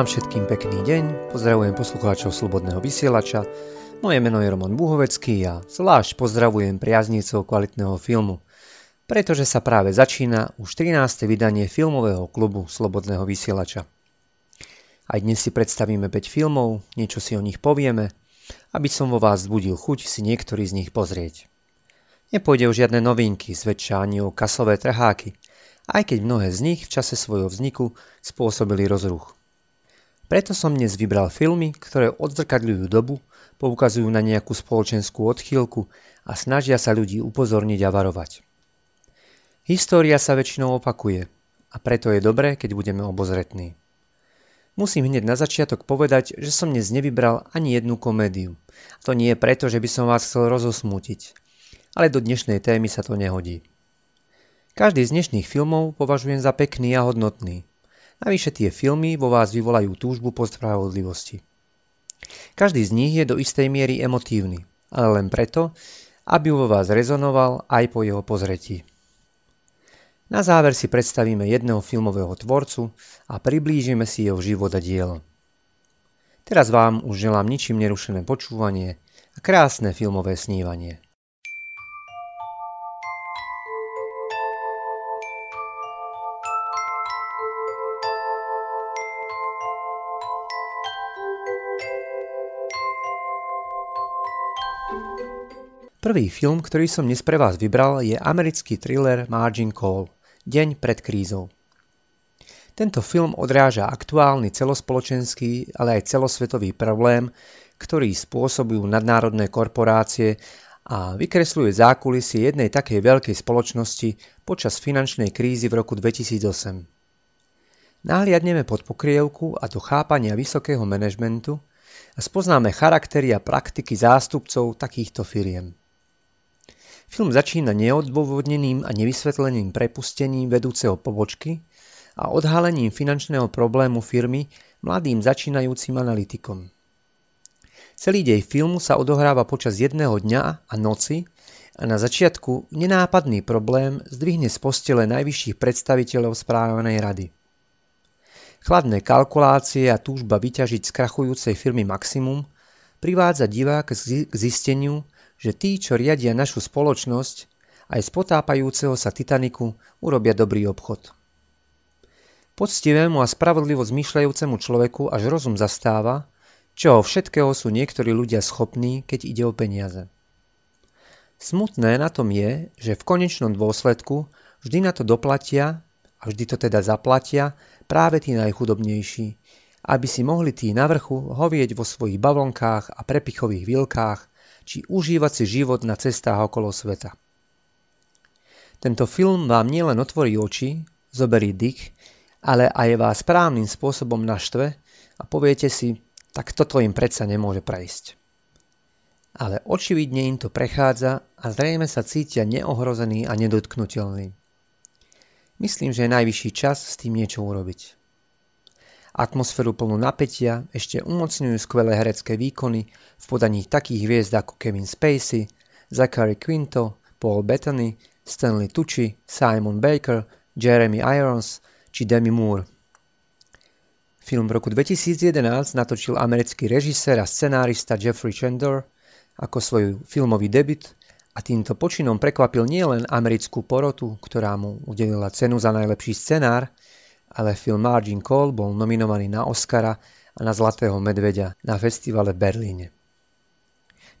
Želám všetkým pekný deň, pozdravujem poslucháčov Slobodného vysielača. Moje meno je Roman Buhovecký a zvlášť pozdravujem priaznícov kvalitného filmu, pretože sa práve začína už 13. vydanie filmového klubu Slobodného vysielača. Aj dnes si predstavíme 5 filmov, niečo si o nich povieme, aby som vo vás zbudil chuť si niektorý z nich pozrieť. Nepôjde o žiadne novinky, zväčša ani o kasové trháky, aj keď mnohé z nich v čase svojho vzniku spôsobili rozruch. Preto som dnes vybral filmy, ktoré odzrkadľujú dobu, poukazujú na nejakú spoločenskú odchýlku a snažia sa ľudí upozorniť a varovať. História sa väčšinou opakuje a preto je dobré, keď budeme obozretní. Musím hneď na začiatok povedať, že som dnes nevybral ani jednu komédiu. To nie je preto, že by som vás chcel rozosmútiť, ale do dnešnej témy sa to nehodí. Každý z dnešných filmov považujem za pekný a hodnotný. Navyše tie filmy vo vás vyvolajú túžbu po spravodlivosti. Každý z nich je do istej miery emotívny, ale len preto, aby vo vás rezonoval aj po jeho pozretí. Na záver si predstavíme jedného filmového tvorcu a priblížime si jeho život a dielo. Teraz vám už želám ničím nerušené počúvanie a krásne filmové snívanie. Prvý film, ktorý som dnes pre vás vybral, je americký thriller Margin Call – Deň pred krízou. Tento film odráža aktuálny celospoločenský, ale aj celosvetový problém, ktorý spôsobujú nadnárodné korporácie a vykresľuje zákulisie jednej takej veľkej spoločnosti počas finančnej krízy v roku 2008. Nahliadneme pod pokrievku a do chápania vysokého manažmentu a spoznáme charaktery a praktiky zástupcov takýchto firiem. Film začína neodôvodneným a nevysvetleným prepustením vedúceho pobočky a odhalením finančného problému firmy mladým začínajúcim analytikom. Celý dej filmu sa odohráva počas jedného dňa a noci a na začiatku nenápadný problém zdvihne z postele najvyšších predstaviteľov správnej rady. Chladné kalkulácie a túžba vyťažiť z krachujúcej firmy maximum privádza diváka k zisteniu, že tí, čo riadia našu spoločnosť, aj z potápajúceho sa Titaniku urobia dobrý obchod. Poctivému a spravodlivo zmýšľajúcemu človeku až rozum zastáva, čoho všetkého sú niektorí ľudia schopní, keď ide o peniaze. Smutné na tom je, že v konečnom dôsledku vždy na to doplatia a vždy to teda zaplatia práve tí najchudobnejší, aby si mohli tí na vrchu hovieť vo svojich bavlonkách a prepichových vilkách či užívať si život na cestách okolo sveta. Tento film vám nielen otvorí oči, zoberí dých, ale aj vás správnym spôsobom naštve a poviete si, tak toto im predsa nemôže prejsť. Ale očividne im to prechádza a zrejme sa cítia neohrození a nedotknutelní. Myslím, že je najvyšší čas s tým niečo urobiť. Atmosféru plnú napätia ešte umocňujú skvelé herecké výkony v podaní takých hviezd ako Kevin Spacey, Zachary Quinto, Paul Bettany, Stanley Tucci, Simon Baker, Jeremy Irons či Demi Moore. Film v roku 2011 natočil americký režisér a scenárista Jeffrey Chandler ako svoj filmový debut a týmto počinom prekvapil nielen americkú porotu, ktorá mu udelila cenu za najlepší scenár, ale film Margin Call bol nominovaný na Oscara a na Zlatého medveďa na festivale v Berlíne.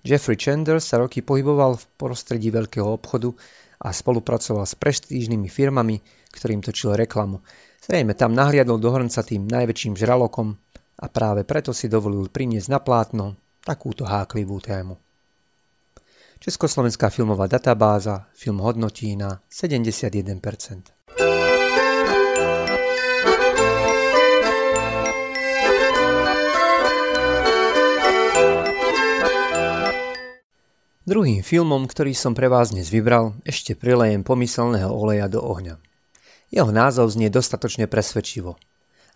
Jeffrey Chandler sa roky pohyboval v prostredí veľkého obchodu a spolupracoval s prestížnymi firmami, ktorým točil reklamu. Zrejme tam nahliadol do hrnca tým najväčším žralokom a práve preto si dovolil priniesť na plátno takúto háklivú tému. Československá filmová databáza film hodnotí na 71%. Druhým filmom, ktorý som pre vás dnes vybral, ešte prilejem pomyselného oleja do ohňa. Jeho názov znie dostatočne presvedčivo.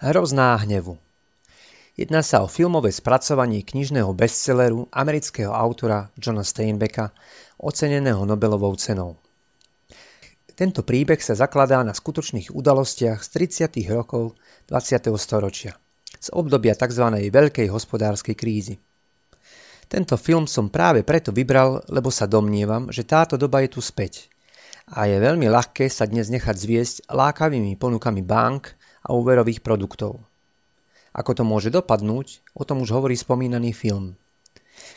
Hrozná hnevu. Jedná sa o filmové spracovanie knižného bestselleru amerického autora Johna Steinbecka, oceneného Nobelovou cenou. Tento príbeh sa zakladá na skutočných udalostiach z 30. rokov 20. storočia. z obdobia tzv. veľkej hospodárskej krízy. Tento film som práve preto vybral, lebo sa domnievam, že táto doba je tu späť. A je veľmi ľahké sa dnes nechať zviesť lákavými ponukami bank a úverových produktov. Ako to môže dopadnúť, o tom už hovorí spomínaný film.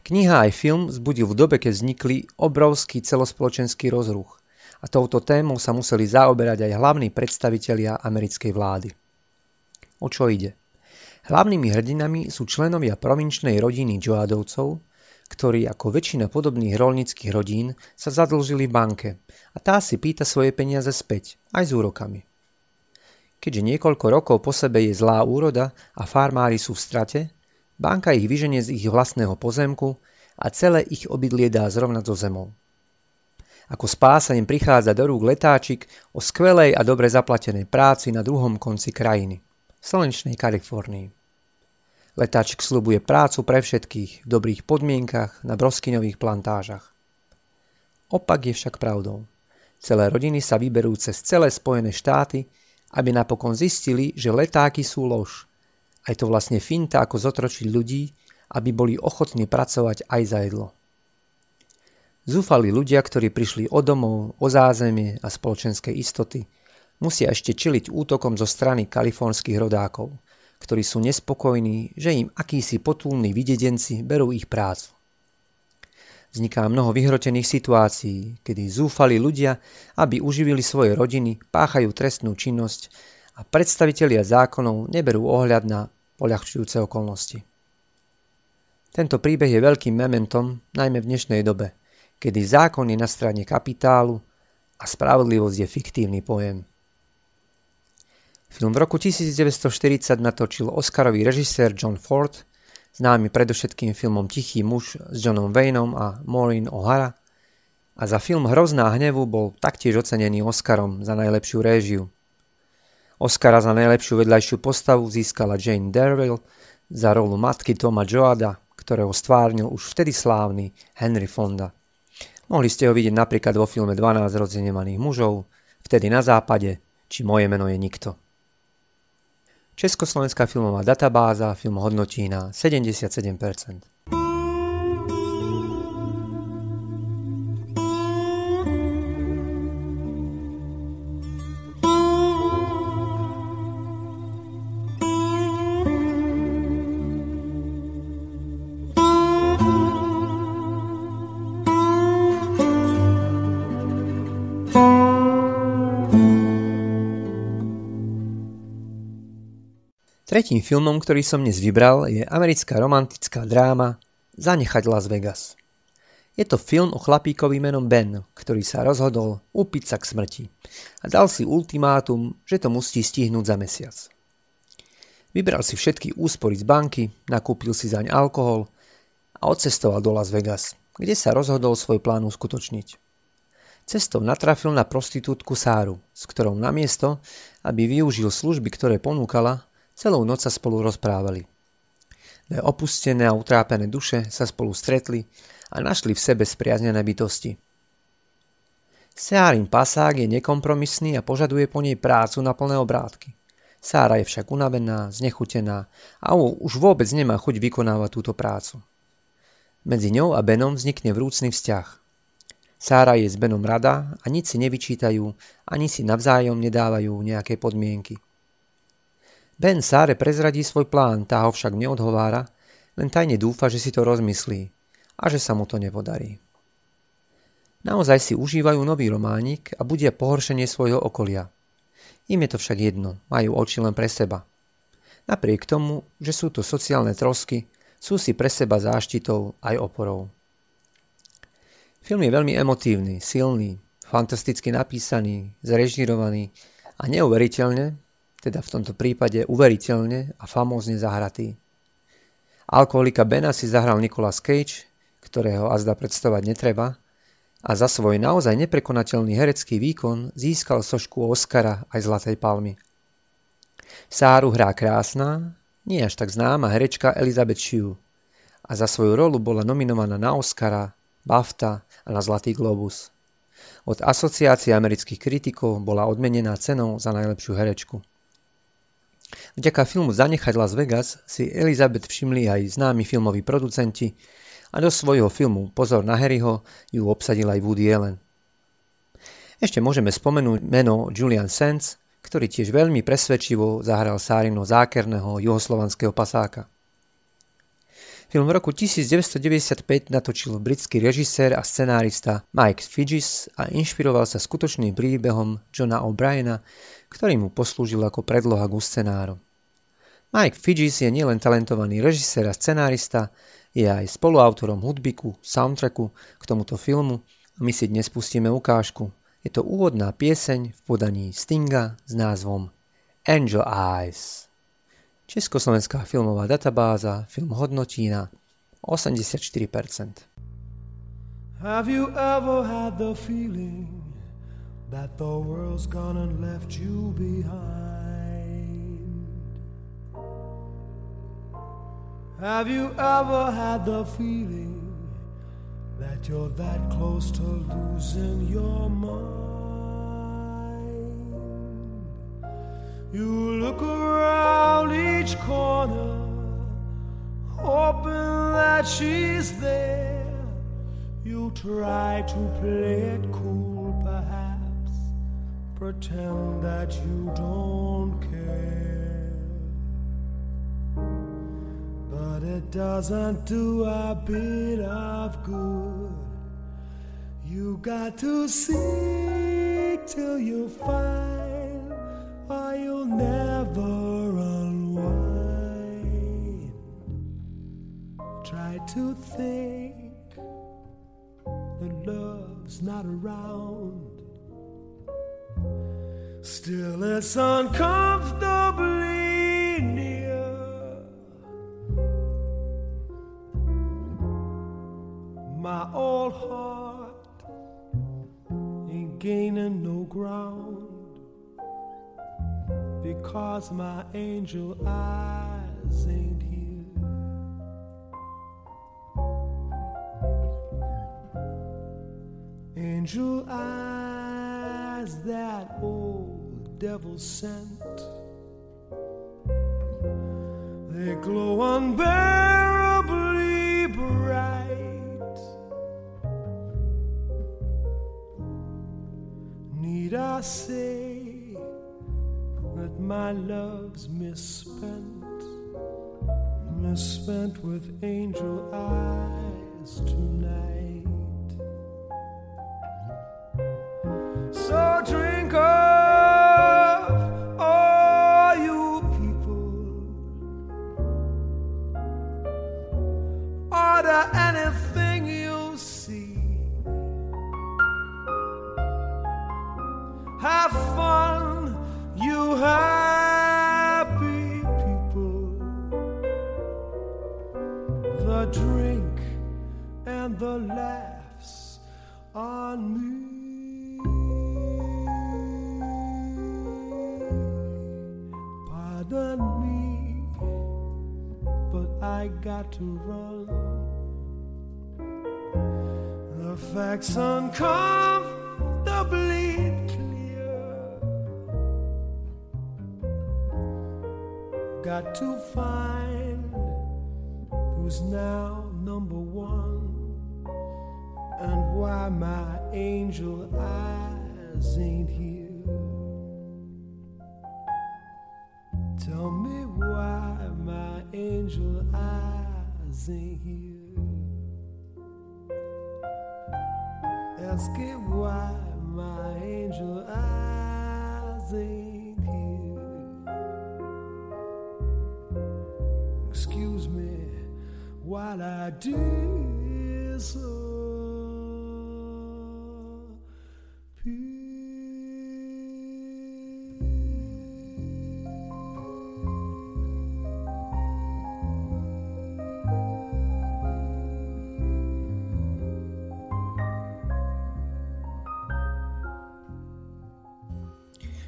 Kniha aj film zbudil v dobe, keď vznikli obrovský celospoločenský rozruch a touto témou sa museli zaoberať aj hlavní predstavitelia americkej vlády. O čo ide? Hlavnými hrdinami sú členovia provinčnej rodiny Joadovcov, ktorí ako väčšina podobných rolnických rodín sa zadlžili banke a tá si pýta svoje peniaze späť, aj s úrokami. Keďže niekoľko rokov po sebe je zlá úroda a farmári sú v strate, banka ich vyženie z ich vlastného pozemku a celé ich obydlie dá zrovnať so zemou. Ako spása prichádza do rúk letáčik o skvelej a dobre zaplatenej práci na druhom konci krajiny, v slnečnej Kalifornii. Letáčik slubuje prácu pre všetkých v dobrých podmienkach na broskyňových plantážach. Opak je však pravdou. Celé rodiny sa vyberú cez celé Spojené štáty, aby napokon zistili, že letáky sú lož. Aj to vlastne finta, ako zotročiť ľudí, aby boli ochotní pracovať aj za jedlo. Zúfali ľudia, ktorí prišli o domov, o zázemie a spoločenské istoty, musia ešte čeliť útokom zo strany kalifornských rodákov – ktorí sú nespokojní, že im akýsi potulní videdenci berú ich prácu. Vzniká mnoho vyhrotených situácií, kedy zúfali ľudia, aby uživili svoje rodiny, páchajú trestnú činnosť a predstavitelia zákonov neberú ohľad na poľahčujúce okolnosti. Tento príbeh je veľkým mementom, najmä v dnešnej dobe, kedy zákon je na strane kapitálu a spravodlivosť je fiktívny pojem. Film v roku 1940 natočil Oscarový režisér John Ford, známy predovšetkým filmom Tichý muž s Johnom Wayneom a Maureen O'Hara a za film Hrozná hnevu bol taktiež ocenený Oscarom za najlepšiu réžiu. Oscara za najlepšiu vedľajšiu postavu získala Jane Darrell za rolu matky Toma Joada, ktorého stvárnil už vtedy slávny Henry Fonda. Mohli ste ho vidieť napríklad vo filme 12 rodzene mužov, vtedy na západe, či moje meno je nikto. Československá filmová databáza film hodnotí na 77%. Tretím filmom, ktorý som dnes vybral, je americká romantická dráma Zanechať Las Vegas. Je to film o chlapíkovi menom Ben, ktorý sa rozhodol upiť sa k smrti a dal si ultimátum, že to musí stihnúť za mesiac. Vybral si všetky úspory z banky, nakúpil si zaň alkohol a odcestoval do Las Vegas, kde sa rozhodol svoj plán uskutočniť. Cestou natrafil na prostitútku Sáru, s ktorou namiesto, aby využil služby, ktoré ponúkala, Celou noc sa spolu rozprávali. Dve opustené a utrápené duše sa spolu stretli a našli v sebe spriaznené bytosti. Sárin pasák je nekompromisný a požaduje po nej prácu na plné obrátky. Sára je však unavená, znechutená a už vôbec nemá chuť vykonávať túto prácu. Medzi ňou a Benom vznikne vrúcný vzťah. Sára je s Benom rada a nič si nevyčítajú, ani si navzájom nedávajú nejaké podmienky. Ben Sáre prezradí svoj plán, tá ho však neodhovára, len tajne dúfa, že si to rozmyslí a že sa mu to nepodarí. Naozaj si užívajú nový románik a budia pohoršenie svojho okolia. Im je to však jedno, majú oči len pre seba. Napriek tomu, že sú to sociálne trosky, sú si pre seba záštitou aj oporou. Film je veľmi emotívny, silný, fantasticky napísaný, zrežírovaný a neuveriteľne, teda v tomto prípade uveriteľne a famózne zahratý. Alkoholika Bena si zahral Nicolas Cage, ktorého azda predstavať netreba, a za svoj naozaj neprekonateľný herecký výkon získal sošku Oscara aj Zlatej palmy. Sáru hrá krásna, nie až tak známa herečka Elizabeth Shue a za svoju rolu bola nominovaná na Oscara, BAFTA a na Zlatý globus. Od asociácie amerických kritikov bola odmenená cenou za najlepšiu herečku. Vďaka filmu Zanechať Las Vegas si Elizabeth všimli aj známi filmoví producenti a do svojho filmu Pozor na Harryho ju obsadil aj Woody Allen. Ešte môžeme spomenúť meno Julian Sands, ktorý tiež veľmi presvedčivo zahral Sárino zákerného juhoslovanského pasáka. Film v roku 1995 natočil britský režisér a scenárista Mike Fidges a inšpiroval sa skutočným príbehom Johna O'Briena, ktorý mu poslúžil ako predloha ku scenáru. Mike Fidges je nielen talentovaný režisér a scenárista, je aj spoluautorom hudbiku, soundtracku k tomuto filmu a my si dnes pustíme ukážku. Je to úvodná pieseň v podaní Stinga s názvom Angel Eyes. Československá filmová databáza film hodnotí na 84%. Have you ever had the feeling that the world's gone and left you behind? Have you ever had the feeling that you're that close to losing your mind? You look around each corner, hoping that she's there. You try to play it cool, pretend that you don't care. But it doesn't do a bit of good. You got to see till you find or you'll never unwind. Try to think that love's not around. Still, it's uncomfortably near. My old heart ain't gaining no ground because my angel eyes ain't here. Angel eyes that old devil sent, they glow unbearably bright. Need I say? that my love's misspent, misspent with angel eyes tonight. The drink and the laughs on me. Pardon me, but I got to run. The facts uncomfortably clear. got to find who's now number one and why my angel eyes ain't here. Tell me why my angel eyes ain't here. Ask it why my angel eyes ain't here. excuse me while I disappear.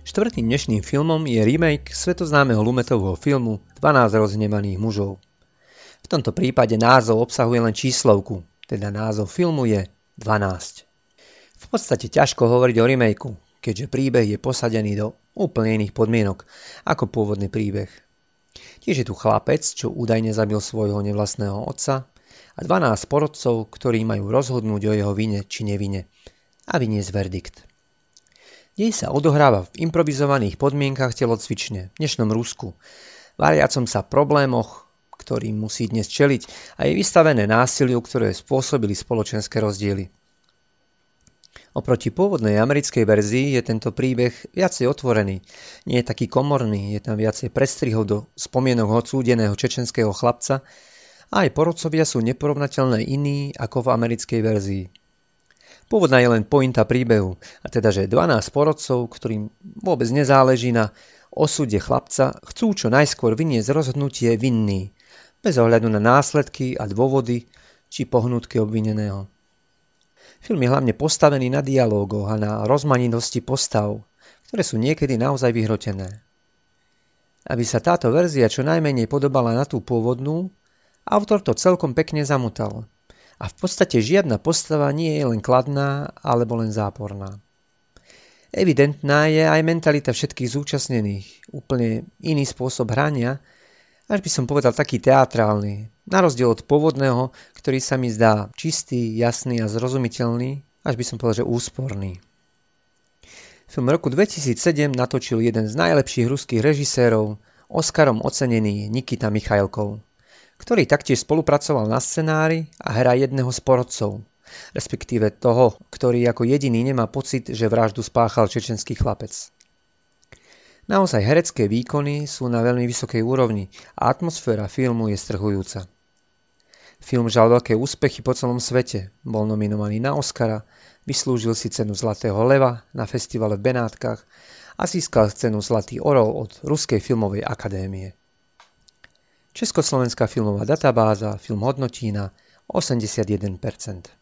Štvrtým dnešným filmom je remake svetoznámeho Lumetovho filmu 12 rozhnevaných mužov. V tomto prípade názov obsahuje len číslovku, teda názov filmu je 12. V podstate ťažko hovoriť o remakeu, keďže príbeh je posadený do úplne iných podmienok ako pôvodný príbeh. Tiež je tu chlapec, čo údajne zabil svojho nevlastného otca a 12 porodcov, ktorí majú rozhodnúť o jeho vine či nevine a vyniesť verdikt. Dej sa odohráva v improvizovaných podmienkach telocvične v dnešnom Rusku, variacom sa problémoch, ktorým musí dnes čeliť a je vystavené násiliu, ktoré spôsobili spoločenské rozdiely. Oproti pôvodnej americkej verzii je tento príbeh viacej otvorený. Nie je taký komorný, je tam viacej prestrihov do spomienok odsúdeného čečenského chlapca a aj porodcovia sú neporovnateľné iní ako v americkej verzii. Pôvodná je len pointa príbehu, a teda, že 12 porodcov, ktorým vôbec nezáleží na osude chlapca, chcú čo najskôr vyniesť rozhodnutie vinný, bez ohľadu na následky a dôvody či pohnutky obvineného. Film je hlavne postavený na dialógoch a na rozmanitosti postav, ktoré sú niekedy naozaj vyhrotené. Aby sa táto verzia čo najmenej podobala na tú pôvodnú, autor to celkom pekne zamutal. A v podstate žiadna postava nie je len kladná alebo len záporná. Evidentná je aj mentalita všetkých zúčastnených, úplne iný spôsob hrania, až by som povedal taký teatrálny, na rozdiel od pôvodného, ktorý sa mi zdá čistý, jasný a zrozumiteľný, až by som povedal, že úsporný. Film roku 2007 natočil jeden z najlepších ruských režisérov, Oscarom ocenený Nikita Michailkov, ktorý taktiež spolupracoval na scenári a hrá jedného z porodcov, respektíve toho, ktorý ako jediný nemá pocit, že vraždu spáchal čečenský chlapec. Naozaj herecké výkony sú na veľmi vysokej úrovni a atmosféra filmu je strhujúca. Film žal veľké úspechy po celom svete, bol nominovaný na Oscara, vyslúžil si cenu Zlatého leva na festivale v Benátkach a získal cenu Zlatý orol od Ruskej filmovej akadémie. Československá filmová databáza film hodnotí na 81%.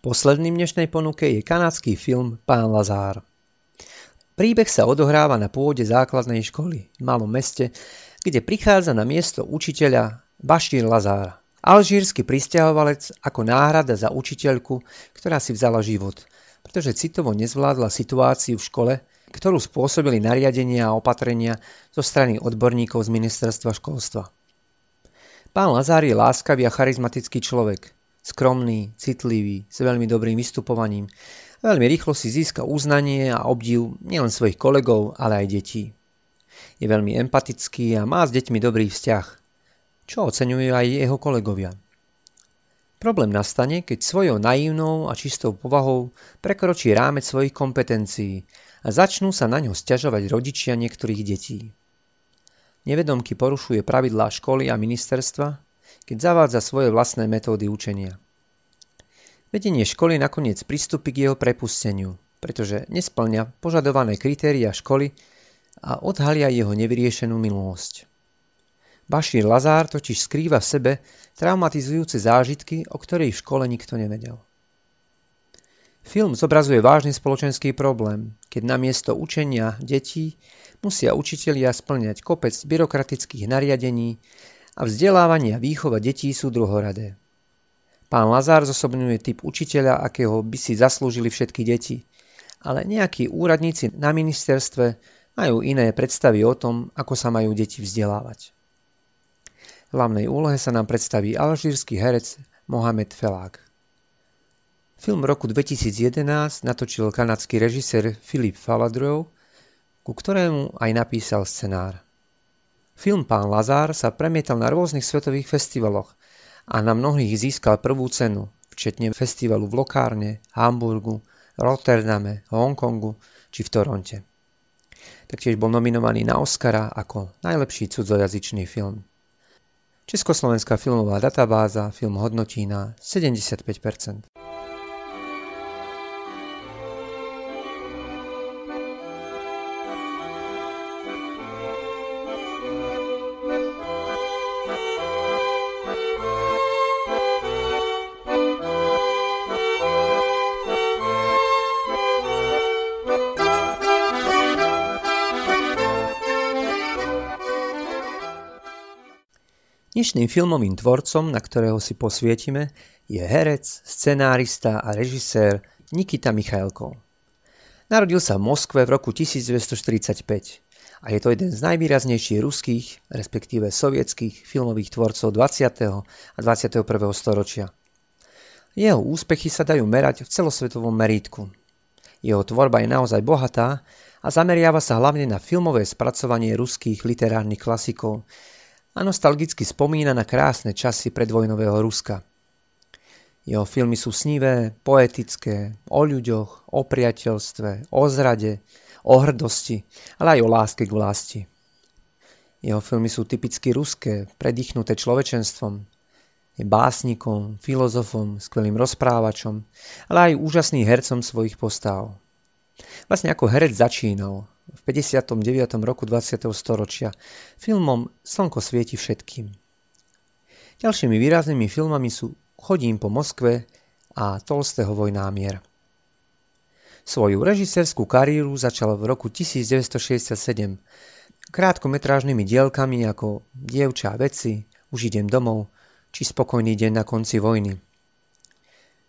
Posledným dnešnej ponuke je kanadský film Pán Lazár. Príbeh sa odohráva na pôde základnej školy v malom meste, kde prichádza na miesto učiteľa Bašír Lazár, alžírsky pristahovalec ako náhrada za učiteľku, ktorá si vzala život, pretože citovo nezvládla situáciu v škole, ktorú spôsobili nariadenia a opatrenia zo strany odborníkov z ministerstva školstva. Pán Lazár je láskavý a charizmatický človek, Skromný, citlivý, s veľmi dobrým vystupovaním. Veľmi rýchlo si získa uznanie a obdiv nielen svojich kolegov, ale aj detí. Je veľmi empatický a má s deťmi dobrý vzťah, čo oceňujú aj jeho kolegovia. Problém nastane, keď svojou naivnou a čistou povahou prekročí rámec svojich kompetencií a začnú sa na ňo stiažovať rodičia niektorých detí. Nevedomky porušuje pravidlá školy a ministerstva keď zavádza svoje vlastné metódy učenia. Vedenie školy nakoniec pristúpi k jeho prepusteniu, pretože nesplňa požadované kritéria školy a odhalia jeho nevyriešenú minulosť. Bašír Lazár totiž skrýva v sebe traumatizujúce zážitky, o ktorej v škole nikto nevedel. Film zobrazuje vážny spoločenský problém, keď namiesto učenia detí musia učitelia splňať kopec byrokratických nariadení a vzdelávanie a výchova detí sú druhoradé. Pán Lazár zosobňuje typ učiteľa, akého by si zaslúžili všetky deti, ale nejakí úradníci na ministerstve majú iné predstavy o tom, ako sa majú deti vzdelávať. V hlavnej úlohe sa nám predstaví alžírsky herec Mohamed Felák. Film roku 2011 natočil kanadský režisér Filip Faladrov, ku ktorému aj napísal scenár. Film Pán Lazár sa premietal na rôznych svetových festivaloch a na mnohých získal prvú cenu, včetne festivalu v Lokárne, Hamburgu, Rotterdame, Hongkongu či v Toronte. Taktiež bol nominovaný na Oscara ako najlepší cudzojazyčný film. Československá filmová databáza film hodnotí na 75%. Dnešným filmovým tvorcom, na ktorého si posvietime, je herec, scenárista a režisér Nikita Michailkov. Narodil sa v Moskve v roku 1945 a je to jeden z najvýraznejších ruských, respektíve sovietských filmových tvorcov 20. a 21. storočia. Jeho úspechy sa dajú merať v celosvetovom merítku. Jeho tvorba je naozaj bohatá a zameriava sa hlavne na filmové spracovanie ruských literárnych klasikov a nostalgicky spomína na krásne časy predvojnového Ruska – jeho filmy sú snivé, poetické, o ľuďoch, o priateľstve, o zrade, o hrdosti, ale aj o láske k vlasti. Jeho filmy sú typicky ruské, predýchnuté človečenstvom. Je básnikom, filozofom, skvelým rozprávačom, ale aj úžasným hercom svojich postav. Vlastne ako herec začínal v 59. roku 20. storočia filmom Slnko svieti všetkým. Ďalšími výraznými filmami sú Chodím po Moskve a Tolstého vojnámier. Svoju režisérskú kariéru začal v roku 1967 krátkometrážnymi dielkami ako Dievča a veci, Už idem domov či Spokojný deň na konci vojny.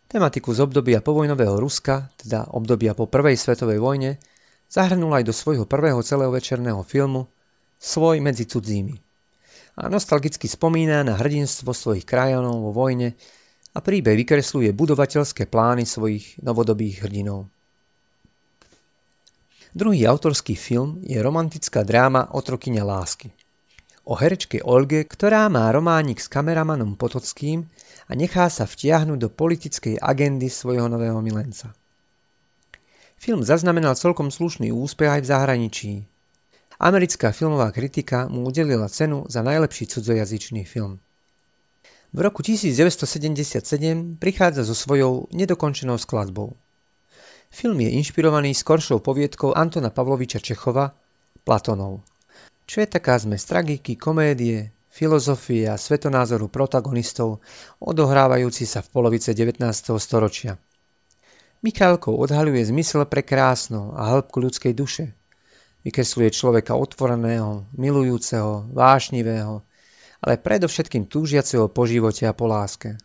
Tematiku z obdobia povojnového Ruska, teda obdobia po prvej svetovej vojne, zahrnul aj do svojho prvého celovečerného filmu Svoj medzi cudzími. A nostalgicky spomína na hrdinstvo svojich krajanov vo vojne a príbeh vykresľuje budovateľské plány svojich novodobých hrdinov. Druhý autorský film je romantická dráma Otrokyňa lásky. O herečke Olge, ktorá má románik s kameramanom Potockým a nechá sa vtiahnuť do politickej agendy svojho nového milenca. Film zaznamenal celkom slušný úspech aj v zahraničí. Americká filmová kritika mu udelila cenu za najlepší cudzojazyčný film. V roku 1977 prichádza so svojou nedokončenou skladbou. Film je inšpirovaný skoršou poviedkou Antona Pavloviča Čechova Platonov, čo je taká zmes tragiky, komédie, filozofie a svetonázoru protagonistov odohrávajúci sa v polovice 19. storočia. Mikálkov odhaľuje zmysel pre krásno a hĺbku ľudskej duše. Vykresluje človeka otvoreného, milujúceho, vášnivého, ale predovšetkým túžiaceho po živote a po láske.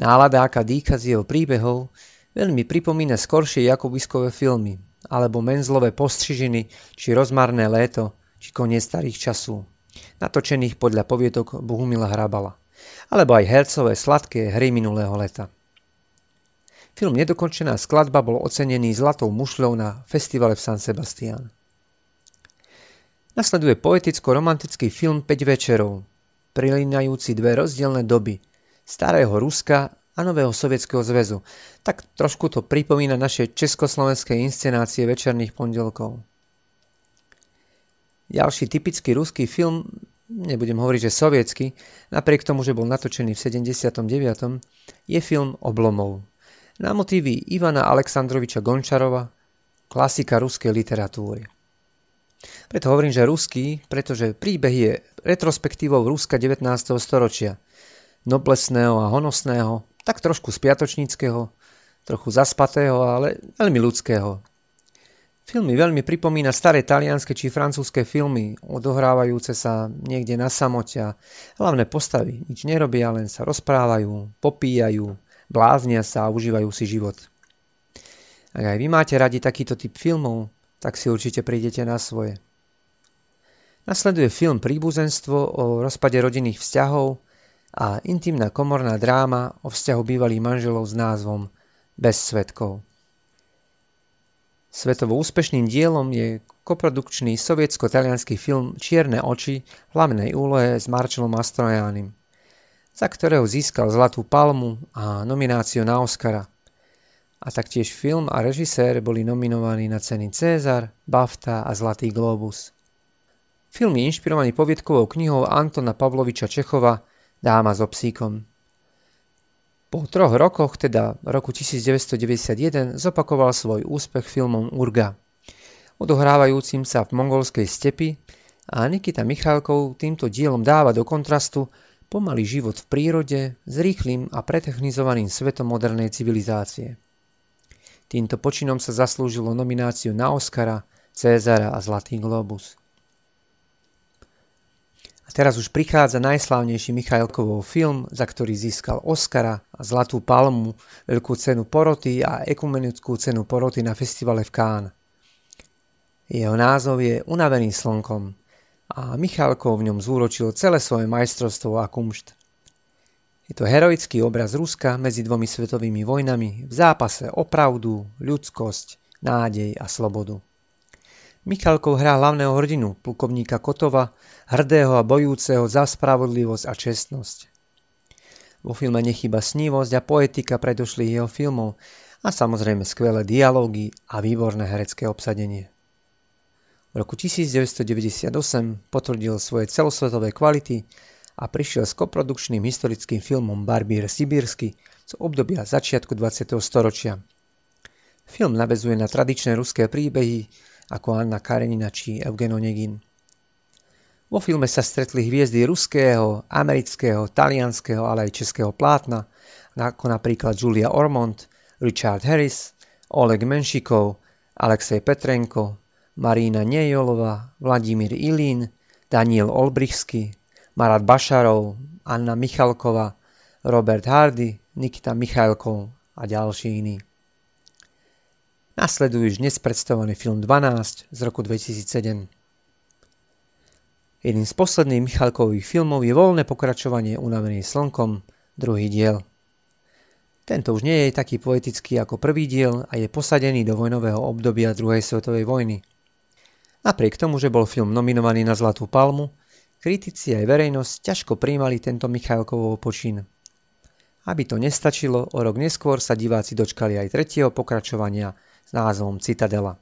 Nálada, aká dýka z jeho príbehov, veľmi pripomína skoršie Jakubiskové filmy, alebo Menzlové postřižiny, či Rozmarné léto, či Koniec starých časů, natočených podľa poviedok Bohumila Hrabala, alebo aj hercové sladké hry minulého leta. Film Nedokončená skladba bol ocenený zlatou mušľou na festivale v San Sebastian. Nasleduje poeticko-romantický film 5 večerov, prilínajúci dve rozdielne doby, starého Ruska a nového Sovietskeho zväzu. Tak trošku to pripomína naše československé inscenácie večerných pondelkov. Ďalší typický ruský film, nebudem hovoriť, že sovietsky, napriek tomu, že bol natočený v 79., je film Oblomov. Na motívy Ivana Aleksandroviča Gončarova, klasika ruskej literatúry. Preto hovorím, že ruský, pretože príbeh je retrospektívou Ruska 19. storočia. Noblesného a honosného, tak trošku spiatočníckého, trochu zaspatého, ale veľmi ľudského. Filmy veľmi pripomína staré talianske či francúzske filmy, odohrávajúce sa niekde na samote hlavné postavy nič nerobia, len sa rozprávajú, popíjajú, bláznia sa a užívajú si život. Ak aj vy máte radi takýto typ filmov, tak si určite prídete na svoje. Nasleduje film Príbuzenstvo o rozpade rodinných vzťahov a intimná komorná dráma o vzťahu bývalých manželov s názvom Bez svetkov. Svetovo úspešným dielom je koprodukčný sovietsko-talianský film Čierne oči v hlavnej úlohe s Marčelom Mastrojánim, za ktorého získal Zlatú palmu a nomináciu na Oscara a taktiež film a režisér boli nominovaní na ceny César, BAFTA a Zlatý globus. Film je inšpirovaný poviedkovou knihou Antona Pavloviča Čechova Dáma so psíkom. Po troch rokoch, teda roku 1991, zopakoval svoj úspech filmom Urga, odohrávajúcim sa v mongolskej stepi a Nikita Michalkov týmto dielom dáva do kontrastu pomalý život v prírode s rýchlým a pretechnizovaným svetom modernej civilizácie. Týmto počinom sa zaslúžilo nomináciu na Oscara, Cézara a Zlatý globus. A teraz už prichádza najslávnejší Michailkovov film, za ktorý získal Oscara a Zlatú palmu, Veľkú cenu poroty a Ekumenickú cenu poroty na festivale v Cannes. Jeho názov je Unavený slnkom a Michalkov v ňom zúročil celé svoje majstrovstvo a kumšt. Je to heroický obraz Ruska medzi dvomi svetovými vojnami v zápase o pravdu, ľudskosť, nádej a slobodu. Michalkov hrá hlavného hrdinu, plukovníka Kotova, hrdého a bojúceho za spravodlivosť a čestnosť. Vo filme nechýba snívosť a poetika predošlých jeho filmov a samozrejme skvelé dialógy a výborné herecké obsadenie. V roku 1998 potvrdil svoje celosvetové kvality a prišiel s koprodukčným historickým filmom Barbír Sibírsky z obdobia začiatku 20. storočia. Film navezuje na tradičné ruské príbehy ako Anna Karenina či Eugen Onegin. Vo filme sa stretli hviezdy ruského, amerického, talianského, ale aj českého plátna, ako napríklad Julia Ormond, Richard Harris, Oleg Menšikov, Alexej Petrenko, Marína Nejolova, Vladimír Ilín, Daniel Olbrichsky, Marat Bašarov, Anna Michalkova, Robert Hardy, Nikita Michalkov a ďalší iní. Nasleduje už dnes film 12 z roku 2007. Jedným z posledných Michalkových filmov je voľné pokračovanie Unavený slnkom, druhý diel. Tento už nie je taký poetický ako prvý diel a je posadený do vojnového obdobia druhej svetovej vojny. Napriek tomu, že bol film nominovaný na Zlatú palmu, kritici aj verejnosť ťažko príjmali tento Michalkovov počin. Aby to nestačilo, o rok neskôr sa diváci dočkali aj tretieho pokračovania s názvom Citadela.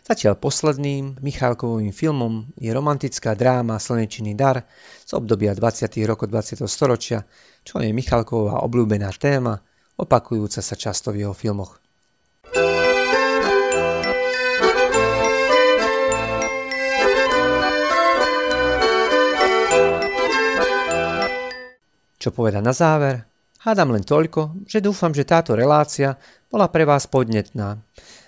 Zatiaľ posledným Michalkovým filmom je romantická dráma Slnečný dar z obdobia 20. rokov 20. storočia, čo je Michalková obľúbená téma, opakujúca sa často v jeho filmoch. Čo povedať na záver? Hádam len toľko, že dúfam, že táto relácia bola pre vás podnetná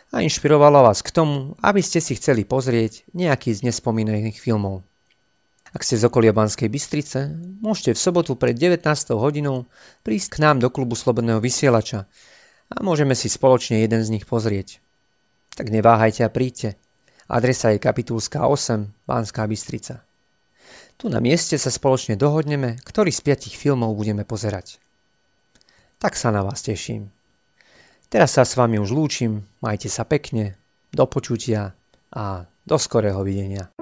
a inšpirovala vás k tomu, aby ste si chceli pozrieť nejaký z nespomínaných filmov. Ak ste z okolia Banskej Bystrice, môžete v sobotu pred 19. hodinou prísť k nám do klubu Slobodného vysielača a môžeme si spoločne jeden z nich pozrieť. Tak neváhajte a príďte. Adresa je Kapitulská 8, Banská Bystrica. Tu na mieste sa spoločne dohodneme, ktorý z piatich filmov budeme pozerať. Tak sa na vás teším. Teraz sa s vami už lúčim, majte sa pekne, do počutia a do skorého videnia.